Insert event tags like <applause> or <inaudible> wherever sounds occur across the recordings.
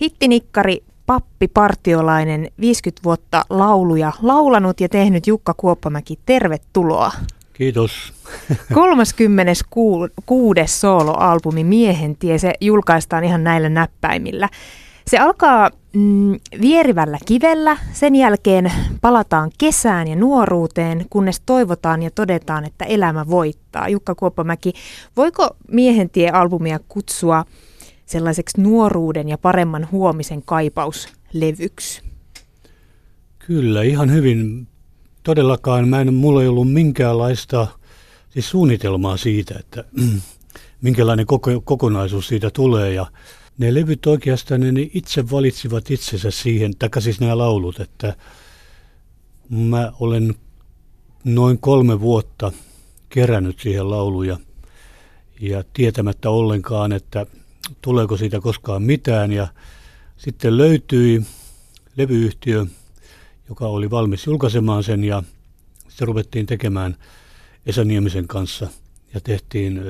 Hittinikkari Pappi Partiolainen, 50 vuotta lauluja laulanut ja tehnyt Jukka Kuoppamäki, tervetuloa. Kiitos. <laughs> 36. soloalbumi Miehen tie, se julkaistaan ihan näillä näppäimillä. Se alkaa mm, vierivällä kivellä, sen jälkeen palataan kesään ja nuoruuteen, kunnes toivotaan ja todetaan, että elämä voittaa. Jukka Kuoppamäki, voiko Miehen tie-albumia kutsua sellaiseksi nuoruuden ja paremman huomisen kaipauslevyksi? Kyllä, ihan hyvin. Todellakaan mä en, mulla ei ollut minkäänlaista siis suunnitelmaa siitä, että <clears throat> minkälainen koko, kokonaisuus siitä tulee. Ja ne levyt oikeastaan, ne itse valitsivat itsensä siihen, taikka siis nämä laulut, että mä olen noin kolme vuotta kerännyt siihen lauluja ja tietämättä ollenkaan, että tuleeko siitä koskaan mitään. Ja sitten löytyi levyyhtiö, joka oli valmis julkaisemaan sen ja sitten ruvettiin tekemään Esa Niemisen kanssa ja tehtiin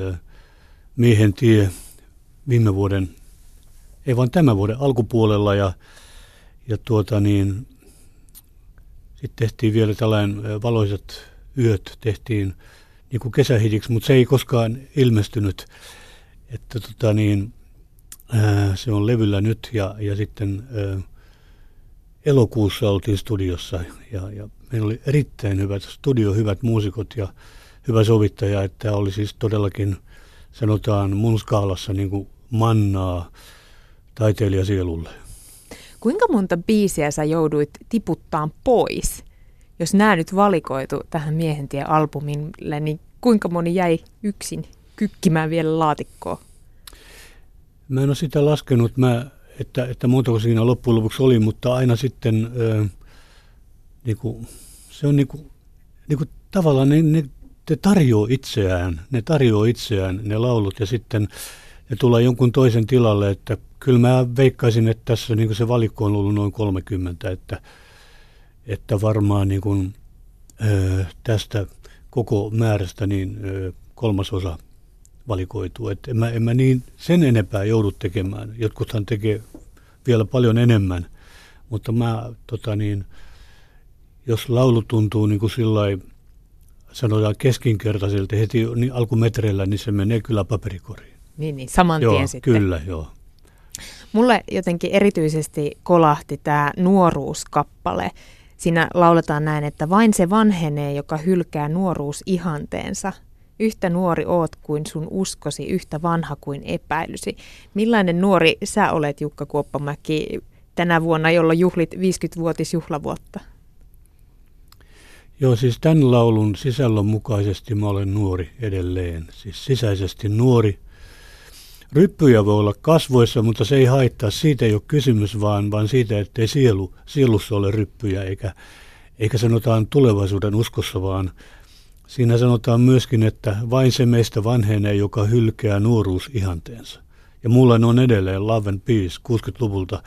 Miehen tie viime vuoden, ei vaan tämän vuoden alkupuolella ja, ja tuota niin, sitten tehtiin vielä tällainen valoiset yöt, tehtiin niin kuin kesähitiksi, mutta se ei koskaan ilmestynyt. Että tota niin, se on levyllä nyt ja, ja sitten ää, elokuussa oltiin studiossa ja, ja meillä oli erittäin hyvät studio, hyvät muusikot ja hyvä sovittaja, että oli siis todellakin sanotaan mun skaalassa niin kuin mannaa taiteilijasielulle. Kuinka monta biisiä sä jouduit tiputtaan pois? Jos nämä nyt valikoitu tähän Miehentie albumille, niin kuinka moni jäi yksin kykkimään vielä laatikkoon? Mä en ole sitä laskenut, mä, että, että montako siinä loppujen lopuksi oli, mutta aina sitten ö, niin kuin, se on niin kuin, niin kuin tavallaan ne, ne, ne tarjoaa itseään, ne tarjoaa itseään ne laulut ja sitten ne tulee jonkun toisen tilalle, että kyllä mä veikkaisin, että tässä niin se valikko on ollut noin 30, että, että varmaan niin kuin, ö, tästä koko määrästä niin ö, kolmasosa valikoituu. Et en, mä, en mä niin sen enempää joudu tekemään. Jotkuthan tekee vielä paljon enemmän, mutta mä tota niin, jos laulu tuntuu niin kuin sillai, sanotaan keskinkertaiselta heti niin alkumetreillä, niin se menee kyllä paperikoriin. Niin, niin saman joo, tien sitten. Kyllä, joo. Mulle jotenkin erityisesti kolahti tämä nuoruuskappale. Siinä lauletaan näin, että vain se vanhenee, joka hylkää nuoruusihanteensa. Yhtä nuori oot kuin sun uskosi, yhtä vanha kuin epäilysi. Millainen nuori sä olet, Jukka Kuoppamäki, tänä vuonna, jolloin juhlit 50-vuotisjuhlavuotta? Joo, siis tämän laulun sisällön mukaisesti mä olen nuori edelleen. Siis sisäisesti nuori. Ryppyjä voi olla kasvoissa, mutta se ei haittaa. Siitä ei ole kysymys, vaan, vaan siitä, ettei sielu, sielussa ole ryppyjä, eikä, eikä sanotaan tulevaisuuden uskossa, vaan siinä sanotaan myöskin, että vain se meistä vanhenee, joka hylkää nuoruusihanteensa. Ja mulla on edelleen Love and Peace 60-luvulta.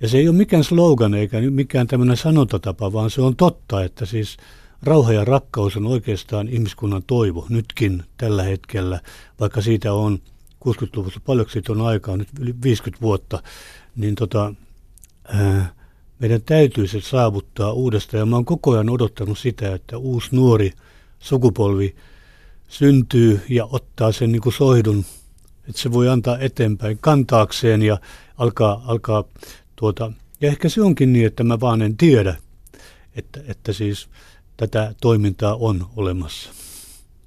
Ja se ei ole mikään slogan eikä mikään tämmöinen sanontatapa, vaan se on totta, että siis rauha ja rakkaus on oikeastaan ihmiskunnan toivo nytkin tällä hetkellä, vaikka siitä on 60-luvussa paljon siitä on aikaa, nyt yli 50 vuotta, niin tota, ää, meidän täytyy se saavuttaa uudestaan. Ja mä oon koko ajan odottanut sitä, että uusi nuori sukupolvi syntyy ja ottaa sen niin kuin soidun, että se voi antaa eteenpäin kantaakseen ja alkaa, alkaa tuota, ja ehkä se onkin niin, että mä vaan en tiedä, että, että siis tätä toimintaa on olemassa.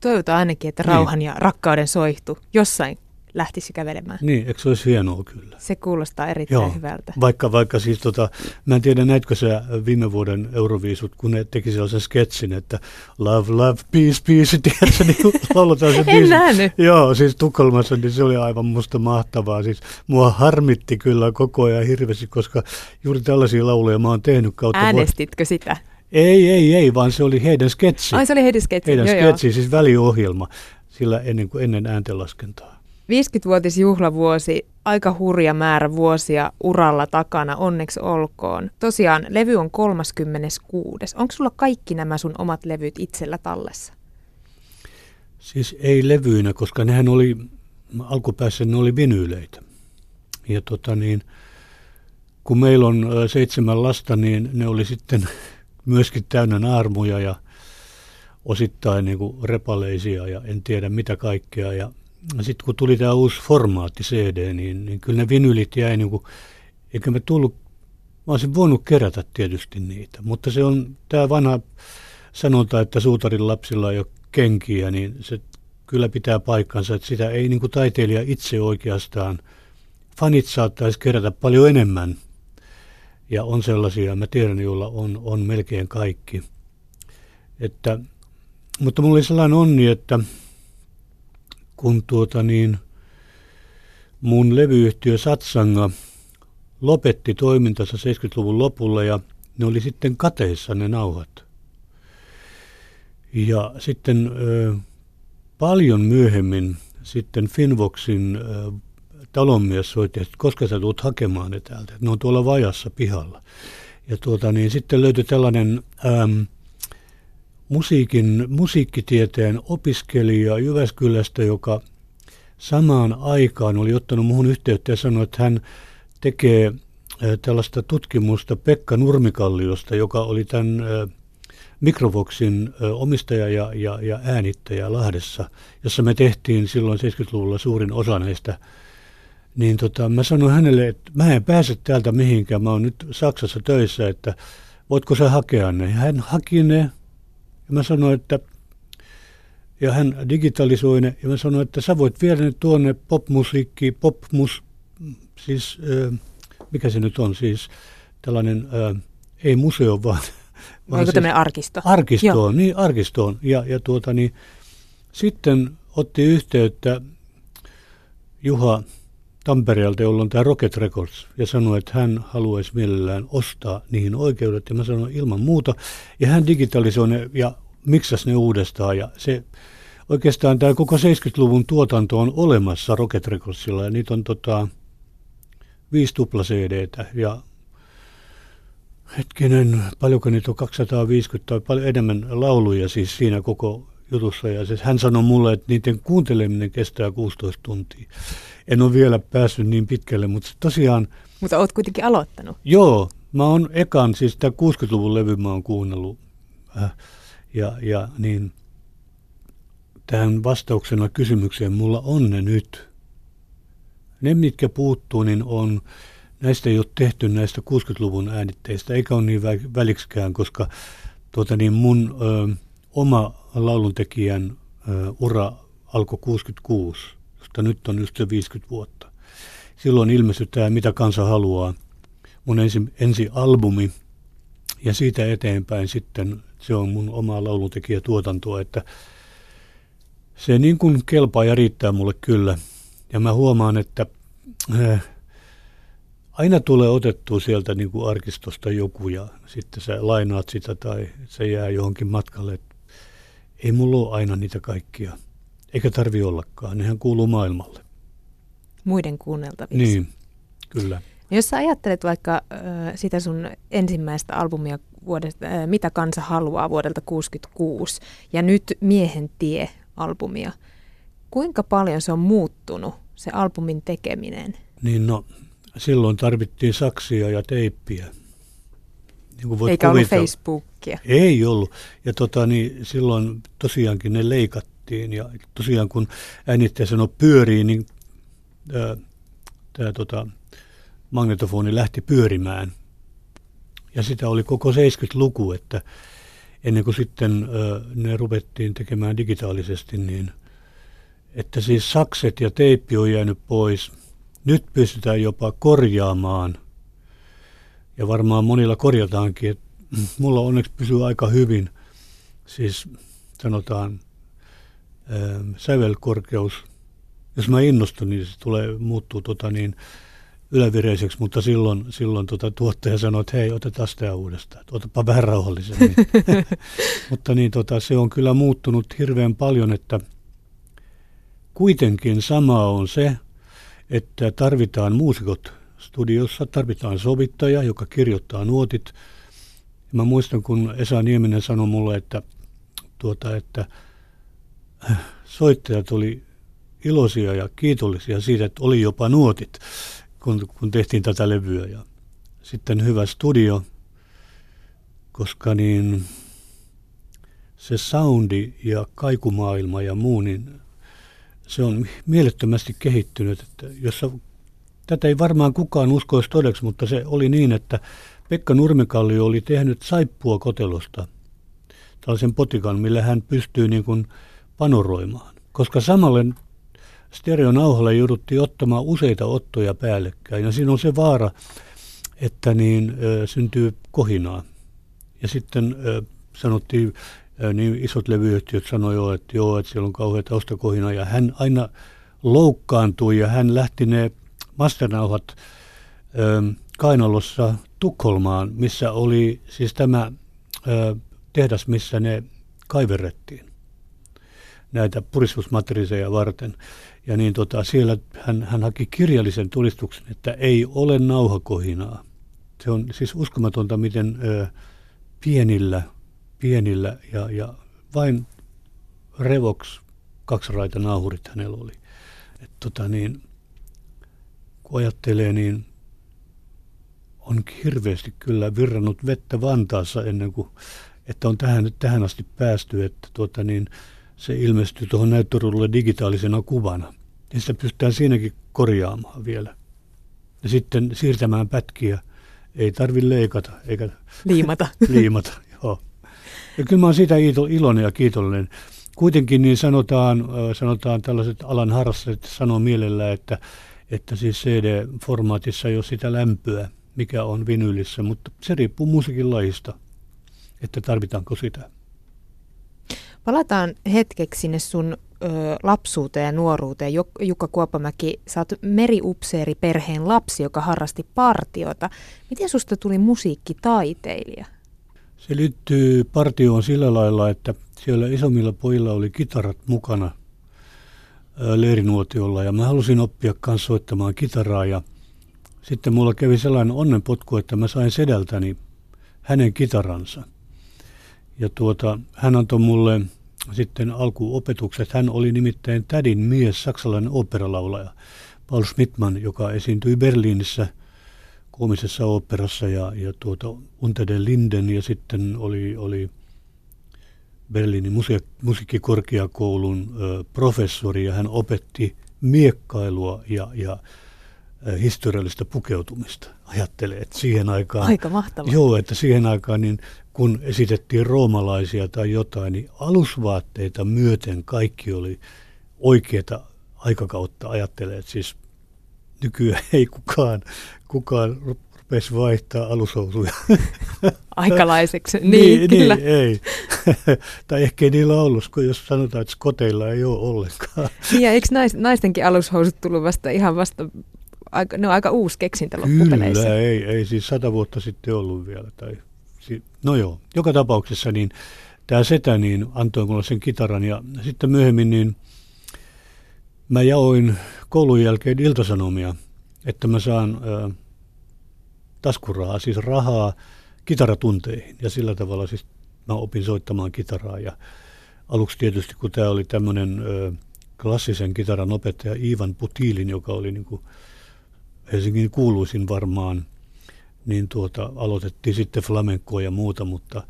Toivotaan ainakin, että rauhan niin. ja rakkauden soihtu jossain lähtisi kävelemään. Niin, eikö se olisi hienoa kyllä? Se kuulostaa erittäin Joo. hyvältä. Vaikka, vaikka siis tota, mä en tiedä näitkö sä viime vuoden Euroviisut, kun ne teki sellaisen sketsin, että love, love, peace, peace, <laughs> tiedätkö, niin lauletaan se En nähnyt. Joo, siis Tukholmassa, niin se oli aivan musta mahtavaa. Siis mua harmitti kyllä koko ajan hirveästi, koska juuri tällaisia lauluja mä oon tehnyt kautta Äänestitkö sitä? Ei, ei, ei, vaan se oli heidän sketsi. Ai se oli heidän sketsi. Heidän joo, sketsi, joo. siis väliohjelma, sillä ennen, kuin ennen ääntenlaskentaa. 50-vuotisjuhlavuosi, aika hurja määrä vuosia uralla takana, onneksi olkoon. Tosiaan, levy on 36. Onko sulla kaikki nämä sun omat levyt itsellä tallessa? Siis ei levyinä, koska nehän oli, alkupäässä ne oli vinyyleitä. Ja tota niin, kun meillä on seitsemän lasta, niin ne oli sitten <laughs> myöskin täynnä naarmuja ja osittain niin kuin repaleisia ja en tiedä mitä kaikkea. Ja sitten kun tuli tämä uusi formaatti CD, niin, niin kyllä ne vinylit jäi niin kuin, eikä me tullut, mä olisin voinut kerätä tietysti niitä, mutta se on tämä vanha sanonta, että suutarin lapsilla ei ole kenkiä, niin se kyllä pitää paikkansa, että sitä ei niin kuin taiteilija itse oikeastaan, fanit saattaisi kerätä paljon enemmän. Ja on sellaisia, mä tiedän, joilla on, on melkein kaikki. Että, mutta mulla oli sellainen onni, että kun tuota niin, mun levyyhtiö Satsanga lopetti toimintansa 70-luvun lopulla ja ne oli sitten kateissa ne nauhat. Ja sitten ö, paljon myöhemmin sitten Finvoxin ö, talonmies soitti, että koska sä tulet hakemaan ne täältä. Ne on tuolla vajassa pihalla. Ja tuota, niin sitten löytyi tällainen äm, musiikin, musiikkitieteen opiskelija Jyväskylästä, joka samaan aikaan oli ottanut muuhun yhteyttä ja sanoi, että hän tekee tällaista tutkimusta Pekka Nurmikalliosta, joka oli tämän Microvoxin omistaja ja, ja, ja äänittäjä Lahdessa, jossa me tehtiin silloin 70-luvulla suurin osa näistä. Niin tota, mä sanoin hänelle, että mä en pääse täältä mihinkään, mä oon nyt Saksassa töissä, että voitko sä hakea ne. Hän haki ne ja mä sanoin, että ja hän digitalisoi ne ja mä sanoin, että sä voit viedä ne tuonne popmusiikki, popmus, siis äh, mikä se nyt on, siis tällainen, äh, ei museo, <laughs> vaan Onko siis tämmöinen arkisto? Arkistoon, Joo. niin arkistoon. Ja, ja tuota, niin, sitten otti yhteyttä Juha Tampereelta, jolla on tämä Rocket Records, ja sanoi, että hän haluaisi mielellään ostaa niihin oikeudet. Ja mä sanoin ilman muuta. Ja hän digitalisoi ne ja miksasi ne uudestaan. Ja se, oikeastaan tämä koko 70-luvun tuotanto on olemassa Rocket Recordsilla, ja niitä on tota, viisi tupla CDtä ja Hetkinen, paljonko niitä on 250 tai paljon enemmän lauluja siis siinä koko jutussa. Ja siis hän sanoi mulle, että niiden kuunteleminen kestää 16 tuntia. En ole vielä päässyt niin pitkälle, mutta tosiaan... Mutta olet kuitenkin aloittanut. Joo, mä oon ekan, siis tämä 60-luvun levy mä oon kuunnellut. Äh, ja, ja niin, tähän vastauksena kysymykseen mulla on ne nyt. Ne, mitkä puuttuu, niin on näistä ei ole tehty näistä 60-luvun äänitteistä, eikä ole niin väliksikään, koska tuota niin mun ö, oma lauluntekijän ö, ura alkoi 66, josta nyt on just se 50 vuotta. Silloin ilmestyi tämä Mitä kansa haluaa, mun ensi, ensi albumi, ja siitä eteenpäin sitten se on mun oma lauluntekijätuotantoa, että se niin kuin kelpaa ja riittää mulle kyllä. Ja mä huomaan, että äh, aina tulee otettua sieltä niin kuin arkistosta joku ja sitten sä lainaat sitä tai se jää johonkin matkalle. Ei mulla ole aina niitä kaikkia, eikä tarvi ollakaan, nehän kuuluu maailmalle. Muiden kuunneltaviksi. Niin, kyllä. Jos sä ajattelet vaikka äh, sitä sun ensimmäistä albumia vuodesta, äh, Mitä kansa haluaa vuodelta 1966 ja nyt Miehen tie-albumia, kuinka paljon se on muuttunut, se albumin tekeminen? Niin no, silloin tarvittiin saksia ja teippiä. Niin kuin Eikä kuvitella. ollut Facebookia. Ei ollut. Ja tota, niin silloin tosiaankin ne leikattiin. Ja tosiaan kun äänittäjä sanoi pyörii, niin tämä tota, magnetofoni lähti pyörimään. Ja sitä oli koko 70-luku, että ennen kuin sitten ö, ne rupettiin tekemään digitaalisesti, niin että siis sakset ja teippi on jäänyt pois – nyt pystytään jopa korjaamaan, ja varmaan monilla korjataankin, että mulla onneksi pysyy aika hyvin, siis sanotaan sävelkorkeus. Jos mä innostun, niin se tulee, muuttuu tota niin, ylävireiseksi, mutta silloin, silloin tota tuottaja sanoi, että hei, otetaan sitä uudestaan, otapa vähän rauhallisemmin. <laughs> mutta niin, tota, se on kyllä muuttunut hirveän paljon, että kuitenkin sama on se, että tarvitaan muusikot studiossa, tarvitaan sovittaja, joka kirjoittaa nuotit. Mä muistan, kun Esa Nieminen sanoi mulle, että, tuota, että soittajat oli iloisia ja kiitollisia siitä, että oli jopa nuotit, kun, kun tehtiin tätä levyä. Ja sitten hyvä studio, koska niin se soundi ja kaikumaailma ja muu, niin se on mielettömästi kehittynyt. Että jossa, tätä ei varmaan kukaan uskoisi todeksi, mutta se oli niin, että Pekka Nurmikallio oli tehnyt saippua kotelosta, tällaisen potikan, millä hän pystyy niin kuin panoroimaan. Koska samalle stereonauhalle jouduttiin ottamaan useita ottoja päällekkäin, ja siinä on se vaara, että niin, ö, syntyy kohinaa. Ja sitten ö, sanottiin, ö, niin isot levyyhtiöt sanoivat, että joo, että siellä on kauhean taustakohina, ja hän aina loukkaantui, ja hän lähti ne masternauhat ö, Kainalossa Tukholmaan, missä oli siis tämä ö, tehdas, missä ne kaiverrettiin näitä puristusmatriiseja varten. Ja niin tota, siellä hän, hän haki kirjallisen tulistuksen, että ei ole nauhakohinaa. Se on siis uskomatonta, miten ö, pienillä, pienillä ja, ja vain Revox kaksiraita nauhurit hänellä oli. Et tota niin, kun ajattelee, niin on hirveästi kyllä virrannut vettä Vantaassa ennen kuin, että on tähän, tähän asti päästy, että tuota niin, se ilmestyy tuohon näyttöruudulle digitaalisena kuvana. Ja sitä pystytään siinäkin korjaamaan vielä. Ja sitten siirtämään pätkiä. Ei tarvi leikata eikä liimata. <laughs> liimata, joo. Ja kyllä mä oon siitä iloinen ja kiitollinen. Kuitenkin niin sanotaan, sanotaan tällaiset alan harrastajat sanoo mielellä, että, että siis CD-formaatissa ei ole sitä lämpöä, mikä on vinylissä, mutta se riippuu musiikin lajista, että tarvitaanko sitä. Palataan hetkeksi sinne sun ö, lapsuuteen ja nuoruuteen. Jukka Kuopamäki, sä oot meriupseeri perheen lapsi, joka harrasti partiota. Miten susta tuli musiikkitaiteilija? Se liittyy partioon sillä lailla, että siellä isommilla pojilla oli kitarat mukana leirinuotiolla ja mä halusin oppia kanssa soittamaan kitaraa ja sitten mulla kävi sellainen onnenpotku, että mä sain sedältäni hänen kitaransa. Ja tuota, hän antoi mulle sitten alkuopetukset. Hän oli nimittäin tädin mies, saksalainen operalaulaja, Paul Schmidtman, joka esiintyi Berliinissä koomisessa operassa ja, ja tuota, Unter den Linden ja sitten oli, oli Berliinin musiik- musiikkikorkeakoulun ö, professori ja hän opetti miekkailua ja, ja historiallista pukeutumista. Ajattelee, että siihen aikaan... Aika mahtavaa. Joo, että siihen aikaan niin kun esitettiin roomalaisia tai jotain, niin alusvaatteita myöten kaikki oli oikeita aikakautta ajattelee, siis nykyään ei kukaan, kukaan rupesi vaihtaa alushousuja. Aikalaiseksi, <laughs> niin, niin kyllä. Niin, ei. <laughs> tai ehkä ei niillä ollut, kun jos sanotaan, että skoteilla ei ole ollenkaan. Niin, ja eikö nais, naistenkin alushousut tullut vasta ihan vasta, aika, ne on aika uusi keksintä loppupeleissä? Kyllä, ei, ei siis sata vuotta sitten ollut vielä, tai no joo, joka tapauksessa niin tämä setä niin antoi mulle sen kitaran ja sitten myöhemmin niin mä jaoin koulun jälkeen iltasanomia, että mä saan ö, taskurahaa, siis rahaa kitaratunteihin ja sillä tavalla siis mä opin soittamaan kitaraa. Ja aluksi tietysti kun tämä oli tämmöinen klassisen kitaran opettaja Ivan Putilin, joka oli niin kuin Helsingin kuuluisin varmaan – niin tuota, aloitettiin sitten flamenkoa ja muuta, mutta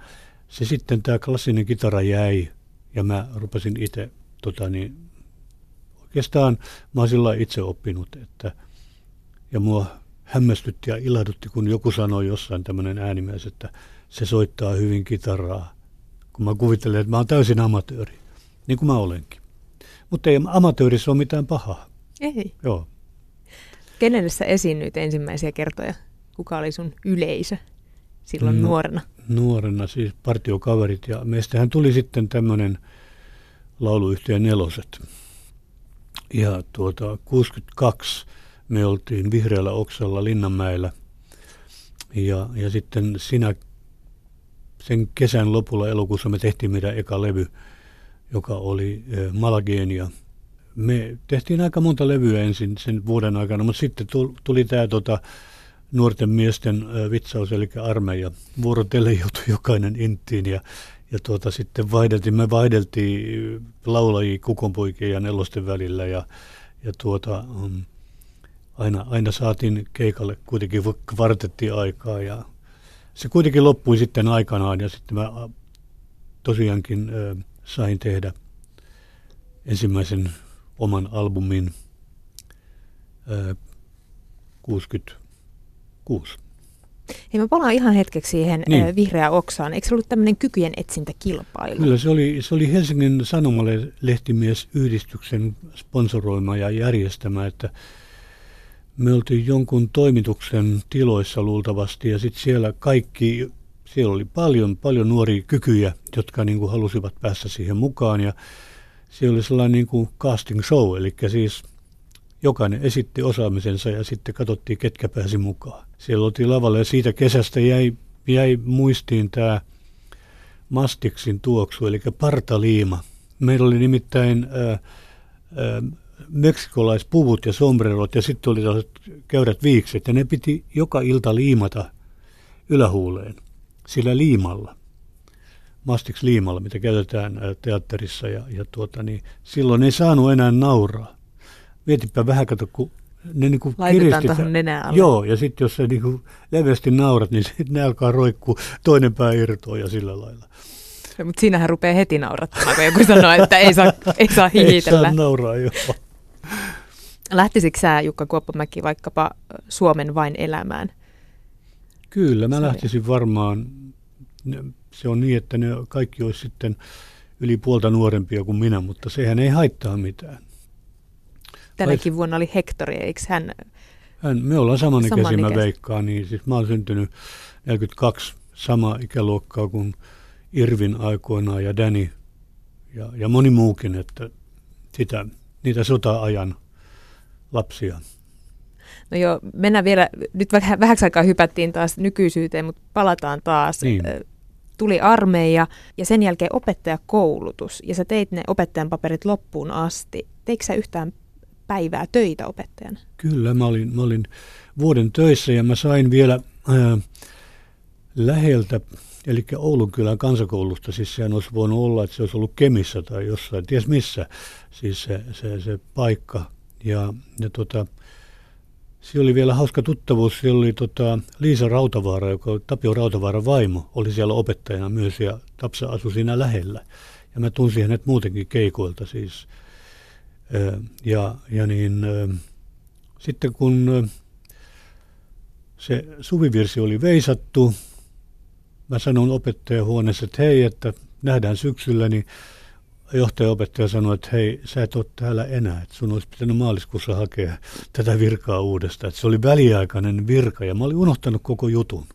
se sitten tämä klassinen kitara jäi ja mä rupesin itse, tota niin, oikeastaan mä oon sillä itse oppinut, että ja mua hämmästytti ja ilahdutti, kun joku sanoi jossain tämmöinen äänimies, että se soittaa hyvin kitaraa, kun mä kuvittelen, että mä oon täysin amatööri, niin kuin mä olenkin. Mutta ei amatöörissä ole mitään pahaa. Ei. Joo. Kenelle sä esiinnyit ensimmäisiä kertoja? Kuka oli sun yleisö silloin no, nuorena? Nuorena siis partiokaverit ja meistähän tuli sitten tämmöinen lauluyhtiö Neloset. Ja tuota, 62 me oltiin Vihreällä Oksalla Linnanmäellä ja, ja sitten sinä sen kesän lopulla elokuussa me tehtiin meidän eka levy, joka oli Malageenia. Me tehtiin aika monta levyä ensin sen vuoden aikana, mutta sitten tuli, tuli tämä tota, nuorten miesten vitsaus, eli armeija. Vuorotelle joutui <laughs> jokainen intiin ja, ja tuota, sitten vaihdeltiin, me vaihdeltiin laulajia kukonpoikien ja nelosten välillä ja, ja tuota, mm, aina, aina saatiin keikalle kuitenkin kvartetti aikaa ja se kuitenkin loppui sitten aikanaan ja sitten mä tosiaankin äh, sain tehdä ensimmäisen oman albumin äh, 60 Kuusi. Hei, mä palaan ihan hetkeksi siihen niin. vihreään oksaan. Eikö se ollut tämmöinen kykyjen etsintäkilpailu? Kyllä, se oli, se oli Helsingin Sanomalehtimiesyhdistyksen sponsoroima ja järjestämä, että me oltiin jonkun toimituksen tiloissa luultavasti ja sitten siellä kaikki, siellä oli paljon, paljon nuoria kykyjä, jotka niin kuin halusivat päästä siihen mukaan ja siellä oli sellainen niin kuin casting show, eli siis jokainen esitti osaamisensa ja sitten katsottiin, ketkä pääsi mukaan. Siellä oltiin lavalla ja siitä kesästä jäi, jäi muistiin tämä mastiksin tuoksu, eli partaliima. Meillä oli nimittäin ää, ää, meksikolaispuvut ja sombrerot ja sitten oli tällaiset käyrät viikset ja ne piti joka ilta liimata ylähuuleen sillä liimalla. Mastiksi liimalla, mitä käytetään teatterissa ja, ja tuota, niin silloin ei saanut enää nauraa. Mietipä vähän, kato, kun ne niin kuin Laitetaan tuohon nenään alle. Joo, ja sitten jos sä niin kuin leveästi naurat, niin <laughs> sitten ne alkaa roikkua, toinen pää irtoa ja sillä lailla. Mutta siinähän rupeaa heti naurattamaan, kun joku sanoo, että ei saa, ei saa hihitellä. <laughs> ei saa nauraa, joo. Lähtisikö sä, Jukka Kuoppamäki, vaikkapa Suomen vain elämään? Kyllä, mä Sorry. lähtisin varmaan. Se on niin, että ne kaikki olisi sitten yli puolta nuorempia kuin minä, mutta sehän ei haittaa mitään. Tänäkin vuonna oli Hektori, eikö hän? hän me ollaan samanikäisiä, mä veikkaan. Niin, siis mä olen syntynyt 42 sama ikäluokkaa kuin Irvin aikoinaan ja Danny ja, ja moni muukin, että sitä, niitä sota-ajan lapsia. No joo, mennään vielä, nyt vähän, vähäksi aikaa hypättiin taas nykyisyyteen, mutta palataan taas. Niin. Tuli armeija ja sen jälkeen opettajakoulutus ja sä teit ne opettajan paperit loppuun asti. Teikö sä yhtään päivää töitä opettajana? Kyllä, mä olin, mä olin vuoden töissä ja mä sain vielä ää, läheltä, eli Oulunkylän kansakoulusta, siis sehän olisi voinut olla, että se olisi ollut Kemissä tai jossain, ties missä, siis se, se, se paikka. Ja, ja tota, siellä oli vielä hauska tuttavuus, siellä oli tota Liisa Rautavaara, joka oli Tapio Rautavaaran vaimo, oli siellä opettajana myös ja Tapsa asui siinä lähellä. Ja mä tunsin hänet muutenkin keikoilta siis ja, ja niin, sitten kun se suvivirsi oli veisattu, mä sanon opettajahuoneessa, että hei, että nähdään syksyllä, niin johtaja-opettaja sanoi, että hei, sä et ole täällä enää, että sun olisi pitänyt maaliskuussa hakea tätä virkaa uudestaan. Että se oli väliaikainen virka ja mä olin unohtanut koko jutun.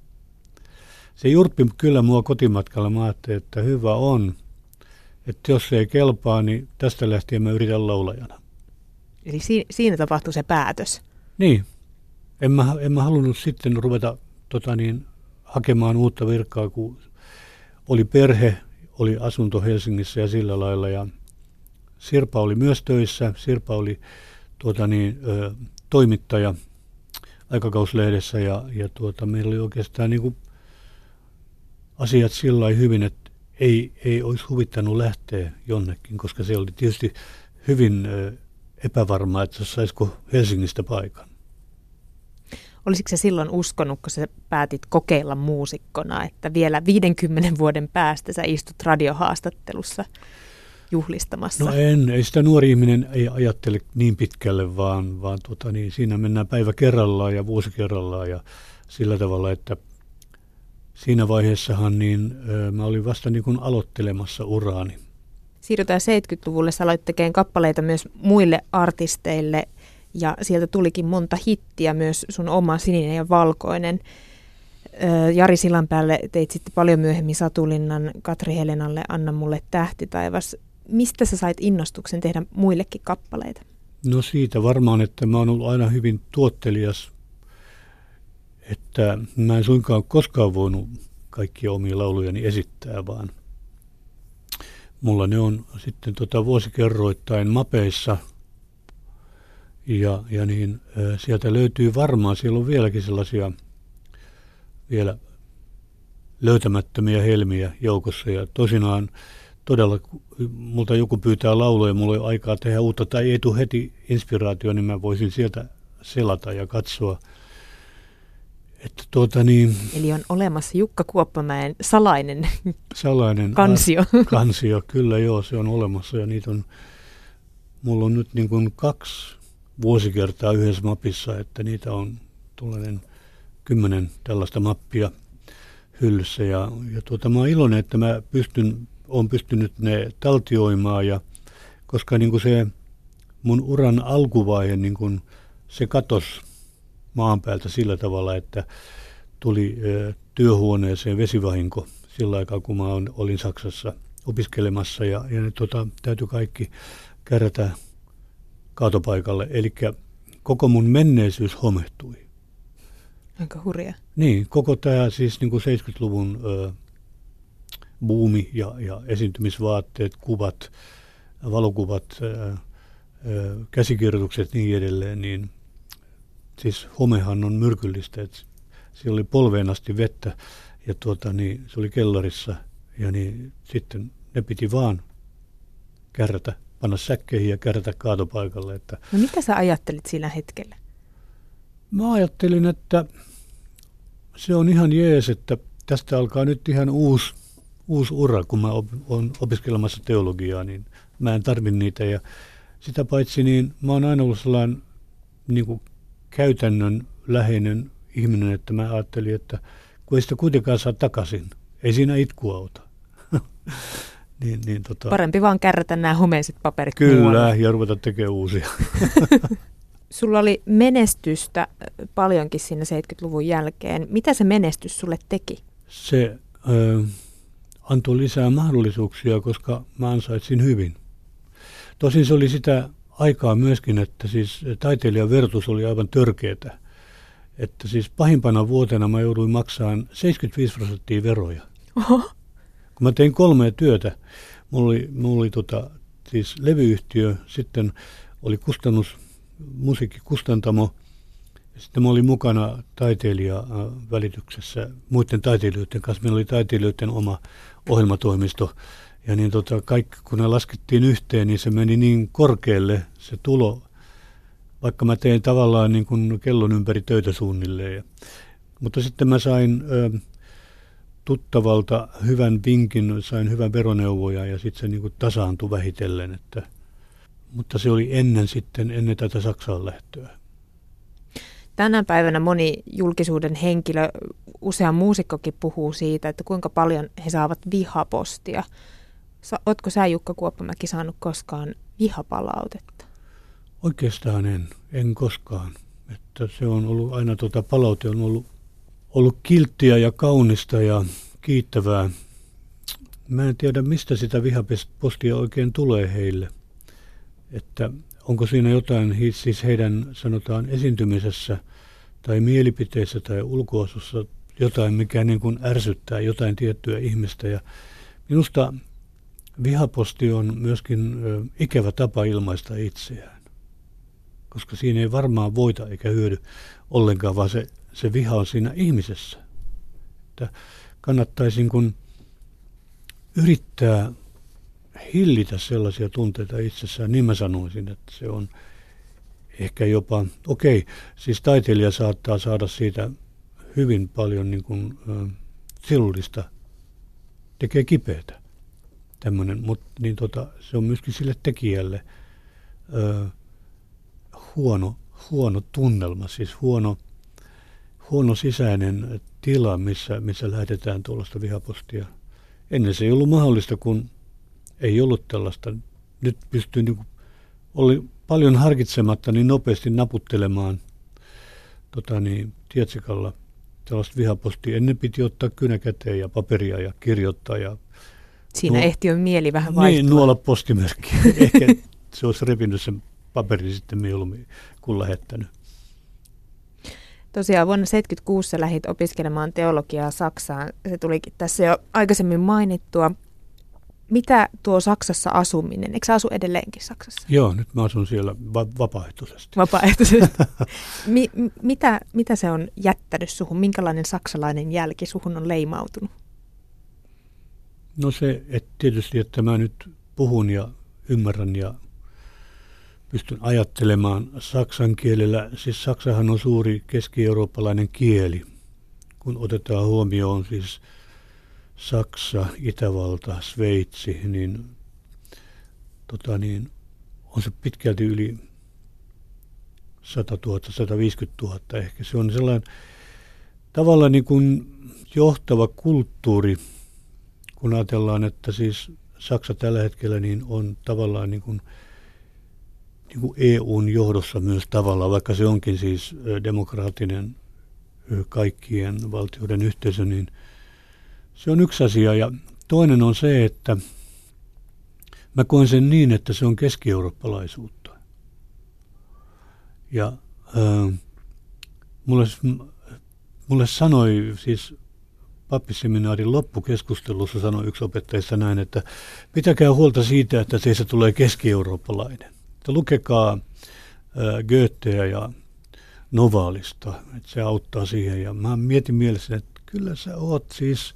Se jurppi kyllä mua kotimatkalla, mä ajattelin, että hyvä on, että jos se ei kelpaa, niin tästä lähtien mä yritän laulajana. Eli si- siinä tapahtui se päätös? Niin. En mä, en mä halunnut sitten ruveta tota niin, hakemaan uutta virkaa, kun oli perhe, oli asunto Helsingissä ja sillä lailla. Ja Sirpa oli myös töissä. Sirpa oli tuota niin, ö, toimittaja aikakauslehdessä ja, ja tuota, meillä oli oikeastaan niin kuin asiat sillä hyvin, että ei, ei olisi huvittanut lähteä jonnekin, koska se oli tietysti hyvin epävarmaa, että saisiko Helsingistä paikan. Olisiko se silloin uskonut, kun sä päätit kokeilla muusikkona, että vielä 50 vuoden päästä sä istut radiohaastattelussa juhlistamassa? No en, ei sitä nuori ihminen ei ajattele niin pitkälle, vaan, vaan tuota, niin siinä mennään päivä kerrallaan ja vuosi kerrallaan ja sillä tavalla, että siinä vaiheessahan niin, mä olin vasta niin kuin aloittelemassa uraani. Siirrytään 70-luvulle, sä aloit tekemään kappaleita myös muille artisteille ja sieltä tulikin monta hittiä, myös sun oma sininen ja valkoinen. Jari Sillanpäälle teit sitten paljon myöhemmin Satulinnan Katri Helenalle Anna mulle tähti taivas. Mistä sä sait innostuksen tehdä muillekin kappaleita? No siitä varmaan, että mä oon ollut aina hyvin tuottelias että mä en suinkaan koskaan voinut kaikkia omia laulujani esittää, vaan mulla ne on sitten tota vuosikerroittain mapeissa ja, ja niin, sieltä löytyy varmaan, siellä on vieläkin sellaisia vielä löytämättömiä helmiä joukossa ja tosinaan todella, multa joku pyytää lauluja, mulla ei aikaa tehdä uutta tai ei tule heti inspiraatio, niin mä voisin sieltä selata ja katsoa. Että tuota niin, Eli on olemassa Jukka Kuoppamäen salainen salainen kansio. ar- <laughs> kansio, kyllä joo, se on olemassa ja niitä on, mulla on nyt niin kuin kaksi vuosikertaa yhdessä mapissa, että niitä on tuollainen kymmenen tällaista mappia hyllyssä ja, ja tuota, mä oon iloinen, että mä pystyn, on pystynyt ne taltioimaan ja koska niin kuin se mun uran alkuvaihe, niin kuin se katos maan päältä sillä tavalla, että tuli työhuoneeseen vesivahinko sillä aikaa, kun mä olin Saksassa opiskelemassa ja, ja ne tota, täytyy kaikki kärätä kaatopaikalle. Eli koko mun menneisyys homehtui. Aika hurja. Niin, koko tämä siis niin kuin 70-luvun ö, buumi ja, ja esiintymisvaatteet, kuvat, valokuvat, ö, ö, käsikirjoitukset niin edelleen, niin siis homehan on myrkyllistä, että siellä oli polveen asti vettä ja tuota, niin, se oli kellarissa ja niin, sitten ne piti vaan kärrätä, panna säkkeihin ja kärrätä kaatopaikalle, että No mitä sä ajattelit sillä hetkellä? Mä ajattelin, että se on ihan jees, että tästä alkaa nyt ihan uusi, uusi ura, kun mä olen opiskelemassa teologiaa, niin mä en tarvi niitä. Ja sitä paitsi, niin mä oon aina ollut sellainen niin kuin käytännön läheinen ihminen, että mä ajattelin, että kun ei sitä kuitenkaan saa takaisin, ei siinä itku auta. <laughs> niin, niin, tota, Parempi vaan kärrätä nämä homeiset paperit kyllä, muualle. ja ruveta tekemään uusia. <laughs> <laughs> Sulla oli menestystä äh, paljonkin siinä 70-luvun jälkeen. Mitä se menestys sulle teki? se ö, antoi lisää mahdollisuuksia, koska mä ansaitsin hyvin. Tosin se oli sitä aikaa myöskin, että siis taiteilijan verotus oli aivan törkeetä. Että siis pahimpana vuotena mä jouduin maksamaan 75 prosenttia veroja. Oho. Kun mä tein kolmea työtä, mulla oli, mulla oli tota, siis levyyhtiö, sitten oli kustannus, musiikkikustantamo, ja sitten mä olin mukana taiteilijavälityksessä muiden taiteilijoiden kanssa. Meillä oli taiteilijoiden oma ohjelmatoimisto. Ja niin tota, kaikki, kun ne laskettiin yhteen, niin se meni niin korkealle se tulo, vaikka mä tein tavallaan niin kuin kellon ympäri töitä suunnilleen. Mutta sitten mä sain ö, tuttavalta hyvän vinkin, sain hyvän veroneuvoja ja sitten se niin kuin tasaantui vähitellen. Että, mutta se oli ennen sitten, ennen tätä Saksaan lähtöä. Tänä päivänä moni julkisuuden henkilö, usea muusikkokin puhuu siitä, että kuinka paljon he saavat vihapostia. Sa- Ootko sä Jukka Kuoppamäki saanut koskaan vihapalautetta? Oikeastaan en, en koskaan. Että se on ollut aina tuota palaute on ollut, ollut kilttiä ja kaunista ja kiittävää. Mä en tiedä, mistä sitä vihapostia oikein tulee heille. Että onko siinä jotain, siis heidän sanotaan esiintymisessä tai mielipiteissä tai ulkoasussa jotain, mikä niin kuin ärsyttää jotain tiettyä ihmistä. Ja minusta vihaposti on myöskin ikävä tapa ilmaista itseään koska siinä ei varmaan voita eikä hyödy ollenkaan, vaan se, se viha on siinä ihmisessä. Että kannattaisi kun yrittää hillitä sellaisia tunteita itsessään, niin mä sanoisin, että se on ehkä jopa, okei, siis taiteilija saattaa saada siitä hyvin paljon niin kuin, ö, silullista, tekee kipeätä tämmöinen, mutta niin tota, se on myöskin sille tekijälle ö, huono, huono tunnelma, siis huono, huono sisäinen tila, missä, missä lähetetään tuollaista vihapostia. Ennen se ei ollut mahdollista, kun ei ollut tällaista. Nyt pystyy, niin kuin, oli paljon harkitsematta niin nopeasti naputtelemaan tota niin, tietsikalla tällaista vihapostia. Ennen piti ottaa kynä käteen ja paperia ja kirjoittaa ja Siinä Nuo- ehti jo mieli vähän vaihtua. niin, nuolla postimerkki. <laughs> Ehkä se olisi repinyt sen paperin sitten mieluummin kuin lähettänyt. Tosiaan vuonna 1976 sä lähdit opiskelemaan teologiaa Saksaan. Se tulikin tässä jo aikaisemmin mainittua. Mitä tuo Saksassa asuminen? Eikö sä asu edelleenkin Saksassa? Joo, nyt mä asun siellä va- vapaaehtoisesti. Vapaaehtoisesti. <laughs> Mi- mitä, mitä se on jättänyt suhun? Minkälainen saksalainen jälki suhun on leimautunut? No se, että tietysti, että mä nyt puhun ja ymmärrän ja pystyn ajattelemaan saksan kielellä. Siis saksahan on suuri keski-eurooppalainen kieli, kun otetaan huomioon siis Saksa, Itävalta, Sveitsi, niin, tota niin on se pitkälti yli 100 000, 150 000 ehkä. Se on sellainen tavallaan niin kuin johtava kulttuuri, kun ajatellaan, että siis Saksa tällä hetkellä niin on tavallaan niin kuin, niin kuin EUn johdossa myös tavallaan, vaikka se onkin siis demokraattinen kaikkien valtioiden yhteisö, niin se on yksi asia. Ja toinen on se, että mä koen sen niin, että se on keski-eurooppalaisuutta. Ja äh, mulle, mulle sanoi siis pappiseminaarin loppukeskustelussa sanoi yksi opettajista näin, että pitäkää huolta siitä, että teistä tulee keski-eurooppalainen. Että lukekaa äh, Goetheä ja Novaalista, että se auttaa siihen. Ja mä mietin mielessäni, että kyllä sä oot siis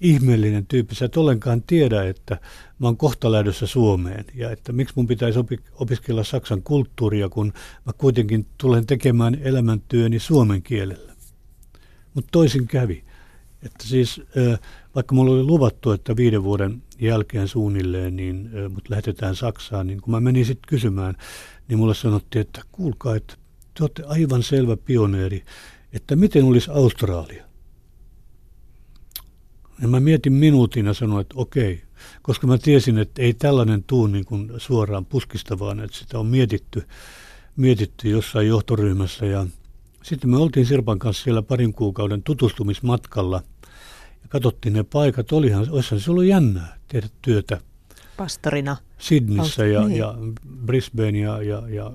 ihmeellinen tyyppi. Sä et ollenkaan tiedä, että mä oon kohta lähdössä Suomeen ja että miksi mun pitäisi opi- opiskella saksan kulttuuria, kun mä kuitenkin tulen tekemään elämäntyöni suomen kielellä. Mutta toisin kävi. Että siis vaikka mulla oli luvattu, että viiden vuoden jälkeen suunnilleen, niin mut lähetetään Saksaan, niin kun mä menin sitten kysymään, niin mulle sanottiin, että kuulkaa, että te olette aivan selvä pioneeri, että miten olisi Australia. Ja mä mietin minuutin ja sanoin, että okei, koska mä tiesin, että ei tällainen tuu niin kuin suoraan puskista, vaan että sitä on mietitty, mietitty jossain johtoryhmässä. Ja sitten me oltiin Sirpan kanssa siellä parin kuukauden tutustumismatkalla ja katsottiin ne paikat. Olihan, olisihan se ollut jännää tehdä työtä. Pastorina. Sydnissä ja, niin. ja Brisbane ja, ja, ja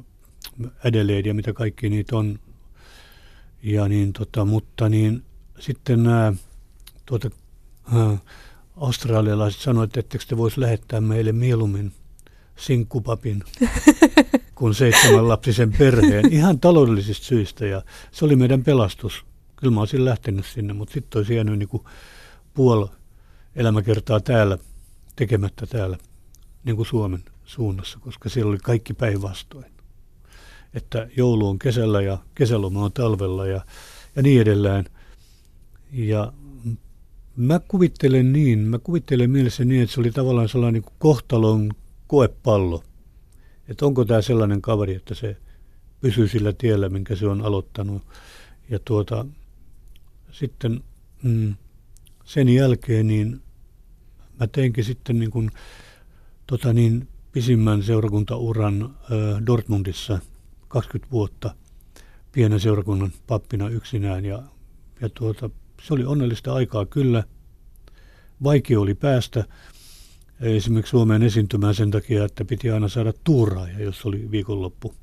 Adelaide ja mitä kaikki niitä on. Ja niin, tota, mutta niin, sitten nämä tuota, australialaiset sanoivat, että ettekö te voisi lähettää meille mieluummin sinkkupapin <laughs> kuin seitsemän lapsisen perheen. Ihan taloudellisista syistä ja se oli meidän pelastus. Kyllä mä olisin lähtenyt sinne, mutta sitten olisi jäänyt niin kuin puoli elämäkertaa täällä, tekemättä täällä, niin kuin Suomen suunnassa, koska siellä oli kaikki päinvastoin. Että joulu on kesällä ja kesäloma on talvella ja, ja niin edelleen. Ja Mä kuvittelen niin, mä kuvittelen mielessä niin, että se oli tavallaan sellainen niin kohtalon koepallo. Että onko tämä sellainen kaveri, että se pysyy sillä tiellä, minkä se on aloittanut. Ja tuota, sitten mm, sen jälkeen niin mä teinkin sitten niin kuin, tota niin, pisimmän seurakuntauran äh, Dortmundissa 20 vuotta pienen seurakunnan pappina yksinään ja, ja tuota, se oli onnellista aikaa kyllä. Vaikea oli päästä esimerkiksi Suomeen esiintymään sen takia, että piti aina saada tuuraaja, jos oli viikonloppu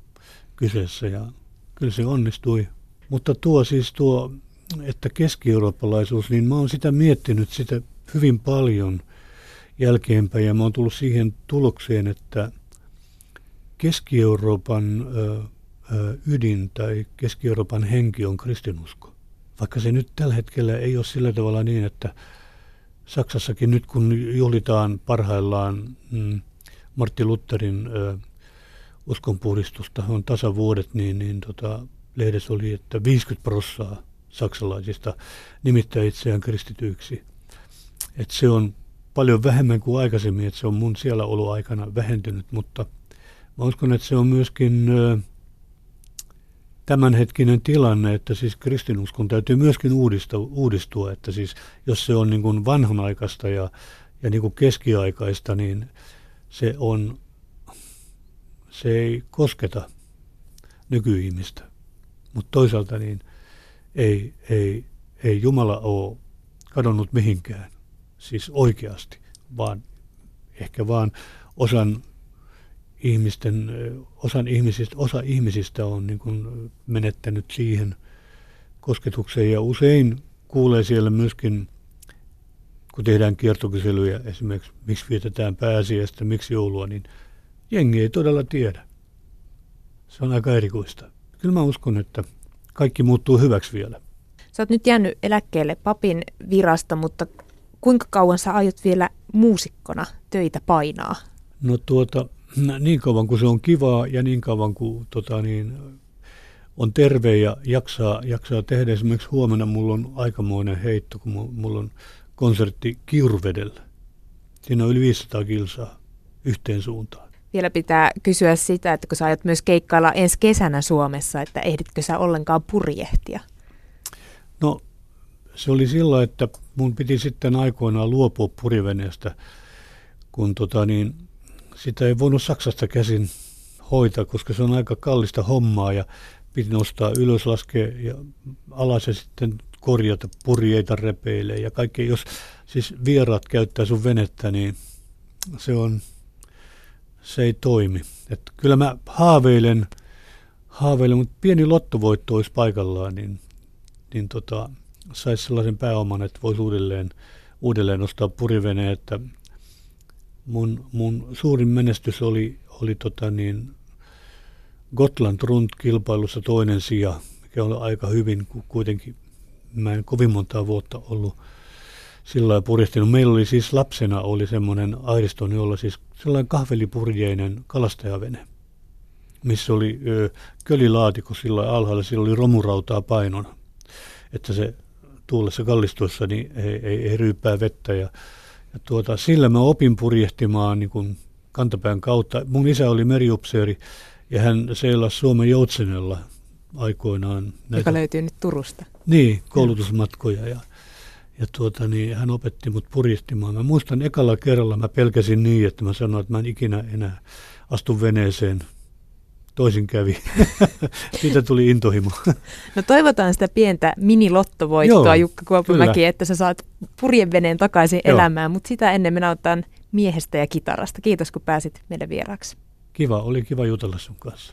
kyseessä. Ja kyllä se onnistui. Mutta tuo siis tuo, että keski-eurooppalaisuus, niin mä oon sitä miettinyt sitä hyvin paljon jälkeenpäin ja mä oon tullut siihen tulokseen, että Keski-Euroopan ö, ö, ydin tai Keski-Euroopan henki on kristinusko. Vaikka se nyt tällä hetkellä ei ole sillä tavalla niin, että Saksassakin nyt kun juhlitaan parhaillaan mm, Martti Lutherin ö, uskonpuhdistusta, on tasavuodet, niin, niin tota, lehdessä oli, että 50 prossaa saksalaisista nimittää itseään kristityiksi. Et se on paljon vähemmän kuin aikaisemmin, että se on mun siellä aikana vähentynyt, mutta mä uskon, että se on myöskin tämänhetkinen tilanne, että siis kristinuskon täytyy myöskin uudistua, uudistua että siis jos se on niin kuin vanhanaikaista ja, ja niin kuin keskiaikaista, niin se on, se ei kosketa nykyihmistä. Mutta toisaalta niin ei, ei, ei Jumala ole kadonnut mihinkään, siis oikeasti, vaan ehkä vaan osan ihmisten, osan ihmisistä, osa ihmisistä on niin kuin menettänyt siihen kosketukseen ja usein kuulee siellä myöskin, kun tehdään kiertokyselyjä esimerkiksi, miksi vietetään pääsiäistä, miksi joulua, niin jengi ei todella tiedä. Se on aika erikoista. Kyllä mä uskon, että kaikki muuttuu hyväksi vielä. Sä oot nyt jäänyt eläkkeelle papin virasta, mutta kuinka kauan sä aiot vielä muusikkona töitä painaa? No tuota, niin kauan kuin se on kivaa ja niin kauan kuin tota, niin, on terve ja jaksaa, jaksaa tehdä. Esimerkiksi huomenna mulla on aikamoinen heitto, kun mulla on konsertti Kiuruvedellä. Siinä on yli 500 kilsaa yhteen suuntaan. Vielä pitää kysyä sitä, että kun sä aiot myös keikkailla ensi kesänä Suomessa, että ehditkö sä ollenkaan purjehtia? No se oli sillä, että mun piti sitten aikoinaan luopua puriveneestä, kun tota niin, sitä ei voinut Saksasta käsin hoitaa, koska se on aika kallista hommaa ja piti nostaa ylös, laskea ja alas ja sitten korjata purjeita repeille ja kaikki. Jos siis vieraat käyttää sun venettä, niin se on, se ei toimi. Et kyllä mä haaveilen, haaveilen, mutta pieni lottovoitto olisi paikallaan, niin, niin tota, saisi sellaisen pääoman, että voisi uudelleen, uudelleen nostaa puriveneen, että mun, mun suurin menestys oli, oli tota niin, Gotland Rund-kilpailussa toinen sija, mikä oli aika hyvin, kuitenkin mä en kovin montaa vuotta ollut sillä lailla purjehtinut. Meillä oli siis lapsena oli semmoinen Airiston, jolla siis sellainen kahvelipurjeinen kalastajavene, missä oli ö, kölilaatikko sillä alhaalla, sillä oli romurautaa painona, että se tuulessa kallistuessa niin ei, ei, ei ryyppää vettä ja, ja tuota, sillä mä opin purjehtimaan niin kuin kantapään kautta. Mun isä oli meriupseeri ja hän seilasi Suomen Joutsenella aikoinaan. Näitä, Joka löytyy nyt Turusta. Niin, koulutusmatkoja ja, ja tuota, niin, hän opetti mut purjehtimaan. Mä muistan ekalla kerralla mä pelkäsin niin, että mä sanoin, että mä en ikinä enää astu veneeseen toisin kävi. <laughs> Siitä tuli intohimo. <laughs> No toivotaan sitä pientä minilottovoittoa, Joo, Jukka Kuopumäki, kyllä. että sä saat purjeveneen takaisin Joo. elämään, mutta sitä ennen minä otan miehestä ja kitarasta. Kiitos, kun pääsit meidän vieraaksi. Kiva, oli kiva jutella sun kanssa.